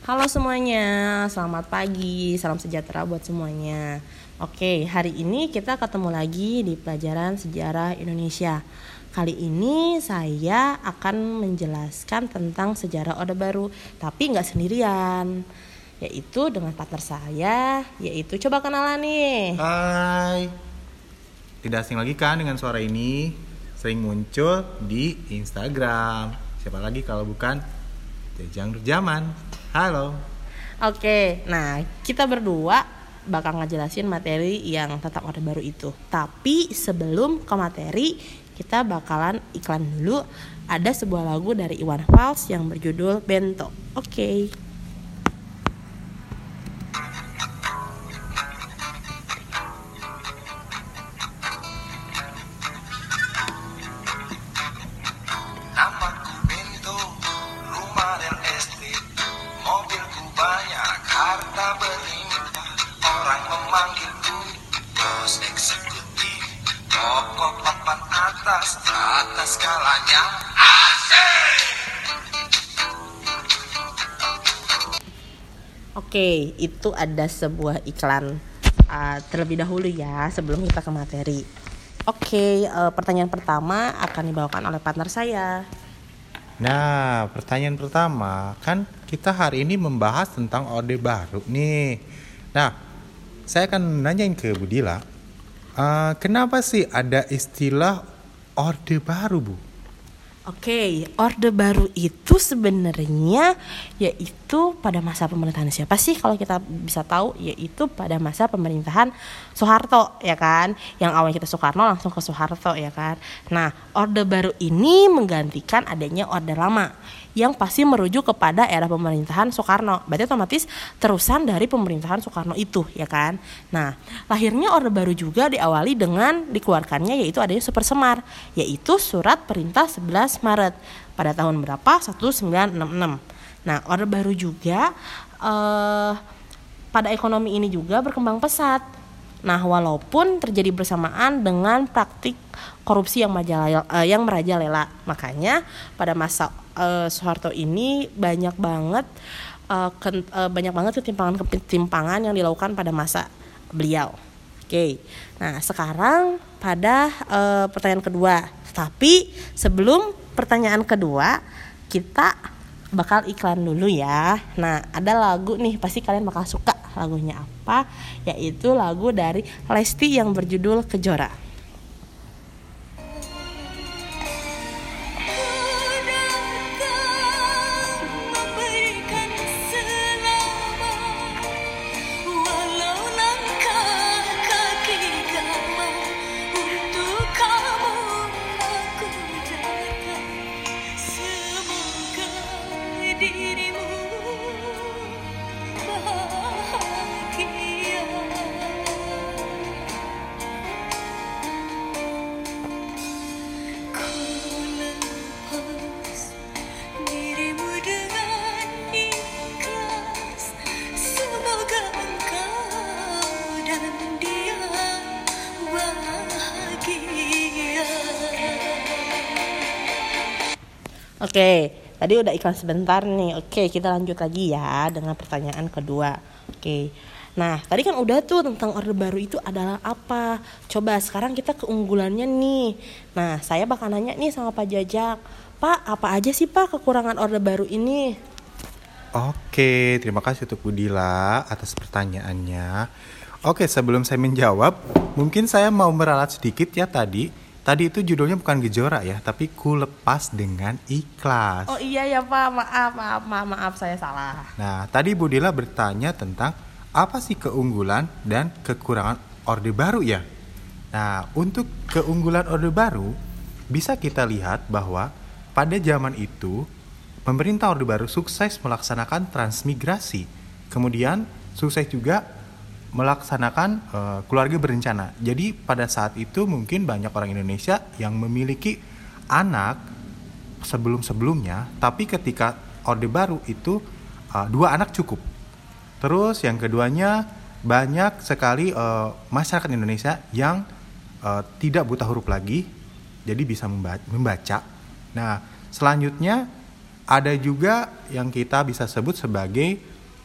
Halo semuanya, selamat pagi, salam sejahtera buat semuanya. Oke, hari ini kita ketemu lagi di pelajaran sejarah Indonesia. Kali ini saya akan menjelaskan tentang sejarah Orde Baru, tapi nggak sendirian, yaitu dengan partner saya, yaitu coba kenalan nih. Hai. Tidak asing lagi kan dengan suara ini sering muncul di Instagram. Siapa lagi kalau bukan Jejang Nurjaman. Halo. Oke, nah kita berdua bakal ngejelasin materi yang tentang Orde Baru itu. Tapi sebelum ke materi, kita bakalan iklan dulu. Ada sebuah lagu dari Iwan Fals yang berjudul Bento. Oke. Namaku Memanggilku bos eksekutif Pokok papan atas, atas skalanya Asik! Oke, itu ada sebuah iklan uh, terlebih dahulu ya sebelum kita ke materi. Oke, uh, pertanyaan pertama akan dibawakan oleh partner saya. Nah, pertanyaan pertama kan kita hari ini membahas tentang Orde Baru nih. Nah, saya akan nanyain ke Budila, eh, kenapa sih ada istilah Orde Baru, Bu? Oke, Orde Baru itu sebenarnya yaitu pada masa pemerintahan siapa sih kalau kita bisa tahu yaitu pada masa pemerintahan Soeharto ya kan. Yang awalnya kita Soekarno langsung ke Soeharto ya kan. Nah, Orde Baru ini menggantikan adanya Orde Lama yang pasti merujuk kepada era pemerintahan Soekarno. Berarti otomatis terusan dari pemerintahan Soekarno itu ya kan. Nah, lahirnya Orde Baru juga diawali dengan dikeluarkannya yaitu adanya Super Semar, yaitu surat perintah 11 Maret pada tahun berapa? 1966. Nah, Orde Baru juga eh pada ekonomi ini juga berkembang pesat. Nah, walaupun terjadi bersamaan dengan praktik korupsi yang eh, yang merajalela. Makanya pada masa eh, Soeharto ini banyak banget ken- eh, banyak banget ketimpangan-ketimpangan yang dilakukan pada masa beliau. Oke. Nah, sekarang pada eh, pertanyaan kedua. Tapi sebelum pertanyaan kedua, kita bakal iklan dulu ya. Nah, ada lagu nih, pasti kalian bakal suka lagunya apa? Yaitu lagu dari Lesti yang berjudul Kejora. Oke, tadi udah iklan sebentar nih. Oke, kita lanjut lagi ya dengan pertanyaan kedua. Oke. Nah, tadi kan udah tuh tentang Orde Baru itu adalah apa. Coba sekarang kita keunggulannya nih. Nah, saya bakal nanya nih sama Pak Jajak. Pak, apa aja sih Pak kekurangan Orde Baru ini? Oke, terima kasih untuk Budila atas pertanyaannya. Oke, sebelum saya menjawab, mungkin saya mau meralat sedikit ya tadi. Tadi itu judulnya bukan gejora ya, tapi ku lepas dengan ikhlas. Oh iya ya Pak, maaf, maaf, maaf, maaf saya salah. Nah, tadi Budila bertanya tentang apa sih keunggulan dan kekurangan Orde Baru ya? Nah, untuk keunggulan Orde Baru bisa kita lihat bahwa pada zaman itu pemerintah Orde Baru sukses melaksanakan transmigrasi. Kemudian sukses juga melaksanakan eh, keluarga berencana. Jadi pada saat itu mungkin banyak orang Indonesia yang memiliki anak sebelum-sebelumnya, tapi ketika Orde Baru itu eh, dua anak cukup. Terus yang keduanya banyak sekali eh, masyarakat Indonesia yang eh, tidak buta huruf lagi, jadi bisa memba- membaca. Nah, selanjutnya ada juga yang kita bisa sebut sebagai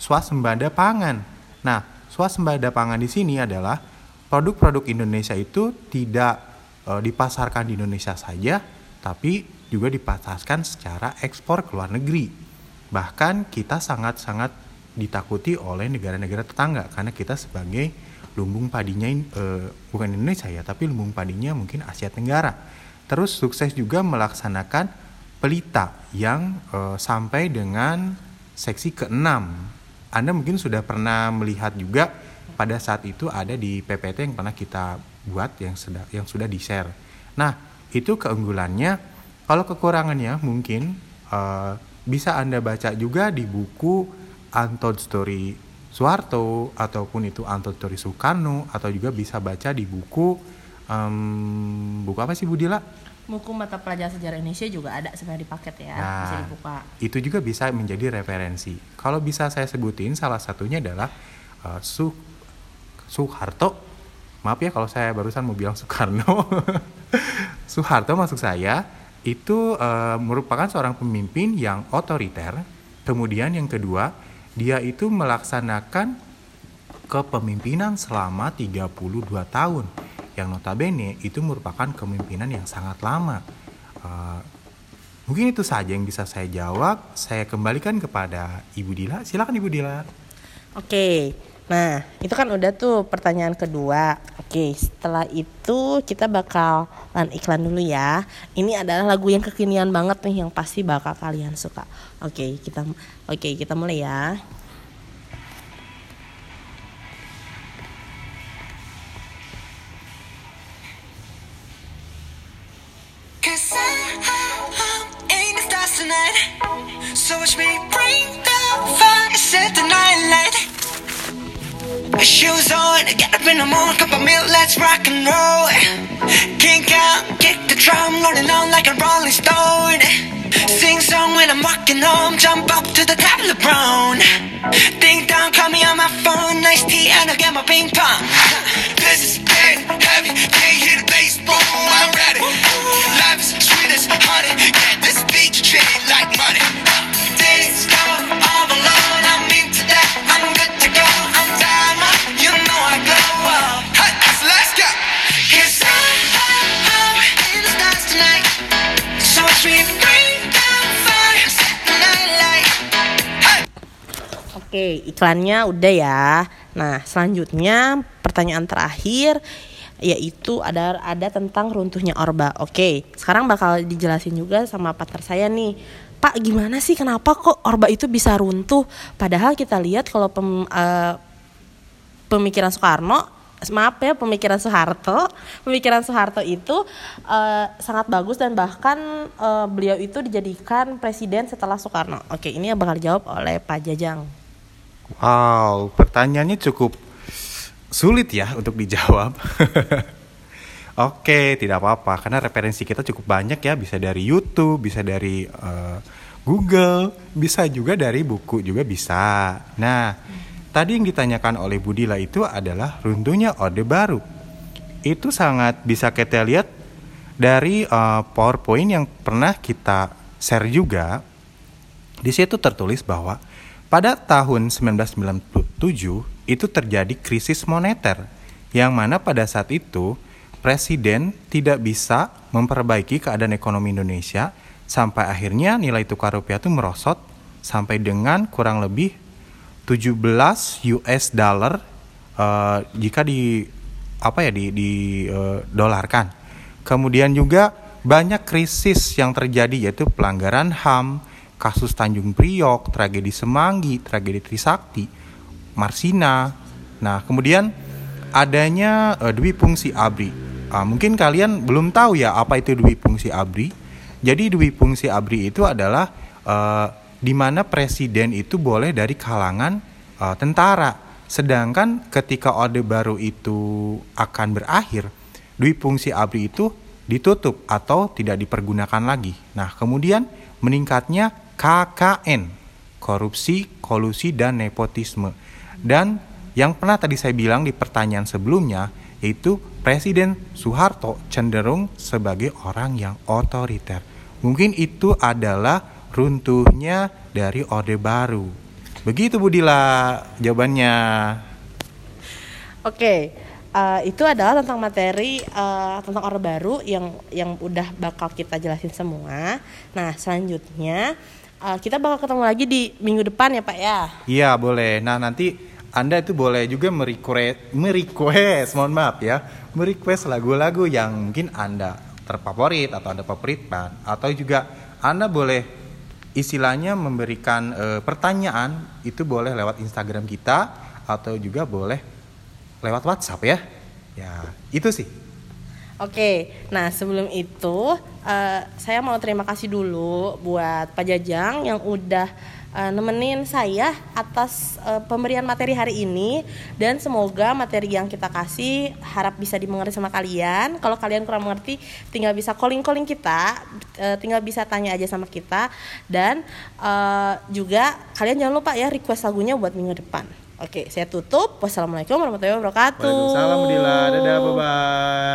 swasembada pangan. Nah, swasembada pangan di sini adalah produk-produk Indonesia itu tidak e, dipasarkan di Indonesia saja, tapi juga dipasarkan secara ekspor ke luar negeri. Bahkan kita sangat-sangat ditakuti oleh negara-negara tetangga karena kita sebagai lumbung padinya e, bukan Indonesia ya, tapi lumbung padinya mungkin Asia Tenggara. Terus sukses juga melaksanakan pelita yang e, sampai dengan seksi ke-6. Anda mungkin sudah pernah melihat juga pada saat itu ada di PPT yang pernah kita buat yang sudah yang sudah di-share. Nah, itu keunggulannya. Kalau kekurangannya mungkin uh, bisa Anda baca juga di buku Untold Story Soeharto ataupun itu Untold Story Soekarno atau juga bisa baca di buku um, buku apa sih Budila? Buku mata pelajaran sejarah Indonesia juga ada sebenarnya di paket ya, Nah, bisa dibuka. Itu juga bisa menjadi referensi. Kalau bisa saya sebutin, salah satunya adalah uh, Su Soeharto. Maaf ya kalau saya barusan mau bilang Soekarno. Soeharto maksud saya itu uh, merupakan seorang pemimpin yang otoriter. Kemudian yang kedua, dia itu melaksanakan kepemimpinan selama 32 tahun. Yang notabene itu merupakan kepemimpinan yang sangat lama. Uh, Mungkin itu saja yang bisa saya jawab. Saya kembalikan kepada Ibu Dila. Silakan Ibu Dila. Oke, nah itu kan udah tuh pertanyaan kedua. Oke, setelah itu kita bakalan iklan dulu ya. Ini adalah lagu yang kekinian banget nih yang pasti bakal kalian suka. Oke, kita oke kita mulai ya. So watch me bring the fire, set the night light. Shoes on, get up in the morning, cup of milk, let's rock and roll. Kink out, kick the drum, rolling on like a rolling stone. Sing song when I'm walking home, jump up to the top of the brown. Ding dong, call me on my phone, nice tea, and I'll get my ping pong. This is dead heavy, can't hear the bass, Oke, iklannya udah ya. Nah, selanjutnya pertanyaan terakhir yaitu ada ada tentang runtuhnya Orba. Oke, sekarang bakal dijelasin juga sama partner saya nih. Pak, gimana sih kenapa kok Orba itu bisa runtuh? Padahal kita lihat kalau pem, eh, pemikiran Soekarno maaf ya pemikiran Soeharto pemikiran Soeharto itu eh, sangat bagus dan bahkan eh, beliau itu dijadikan presiden setelah Soekarno oke ini bakal dijawab oleh Pak Jajang Wow, pertanyaannya cukup sulit ya untuk dijawab. Oke, tidak apa-apa karena referensi kita cukup banyak ya, bisa dari YouTube, bisa dari eh, Google, bisa juga dari buku juga bisa. Nah, tadi yang ditanyakan oleh Budila itu adalah runtuhnya Orde Baru. Itu sangat bisa kita lihat dari eh, PowerPoint yang pernah kita share juga. Di situ tertulis bahwa pada tahun 1997 itu terjadi krisis moneter yang mana pada saat itu presiden tidak bisa memperbaiki keadaan ekonomi Indonesia sampai akhirnya nilai tukar rupiah itu merosot sampai dengan kurang lebih 17 US dollar eh, jika di apa ya di di eh, dolarkan. Kemudian juga banyak krisis yang terjadi yaitu pelanggaran HAM, kasus Tanjung Priok, tragedi Semanggi, tragedi Trisakti, Marsina. Nah, kemudian adanya eh, Dwi Fungsi ABRI. Ah, mungkin kalian belum tahu ya apa itu Dwi Fungsi ABRI. Jadi Dwi Fungsi ABRI itu adalah eh, di mana presiden itu boleh dari kalangan eh, tentara. Sedangkan ketika Orde Baru itu akan berakhir, Dwi Fungsi ABRI itu ditutup atau tidak dipergunakan lagi. Nah, kemudian meningkatnya KKN, korupsi, kolusi dan nepotisme. Dan yang pernah tadi saya bilang di pertanyaan sebelumnya yaitu Presiden Soeharto cenderung sebagai orang yang otoriter. Mungkin itu adalah runtuhnya dari Orde Baru. Begitu Budila jawabannya. Oke, eh, itu adalah tentang materi eh, tentang orde baru yang yang udah bakal kita jelasin semua. Nah, selanjutnya eh, kita bakal ketemu lagi di minggu depan ya Pak ya. Iya boleh. Nah nanti anda itu boleh juga merequest, merequest, mohon maaf ya, merequest lagu-lagu yang mungkin Anda terfavorit atau Anda favoritkan atau juga Anda boleh istilahnya memberikan eh, pertanyaan itu boleh lewat Instagram kita atau juga boleh lewat WhatsApp ya. Ya, itu sih. Oke, nah sebelum itu eh, saya mau terima kasih dulu buat Pak Jajang yang udah eh, nemenin saya atas eh, pemberian materi hari ini dan semoga materi yang kita kasih harap bisa dimengerti sama kalian. Kalau kalian kurang mengerti, tinggal bisa calling calling kita, eh, tinggal bisa tanya aja sama kita dan eh, juga kalian jangan lupa ya request lagunya buat minggu depan. Oke, saya tutup. Wassalamualaikum warahmatullahi wabarakatuh. Waalaikumsalam. Dadah, bye-bye.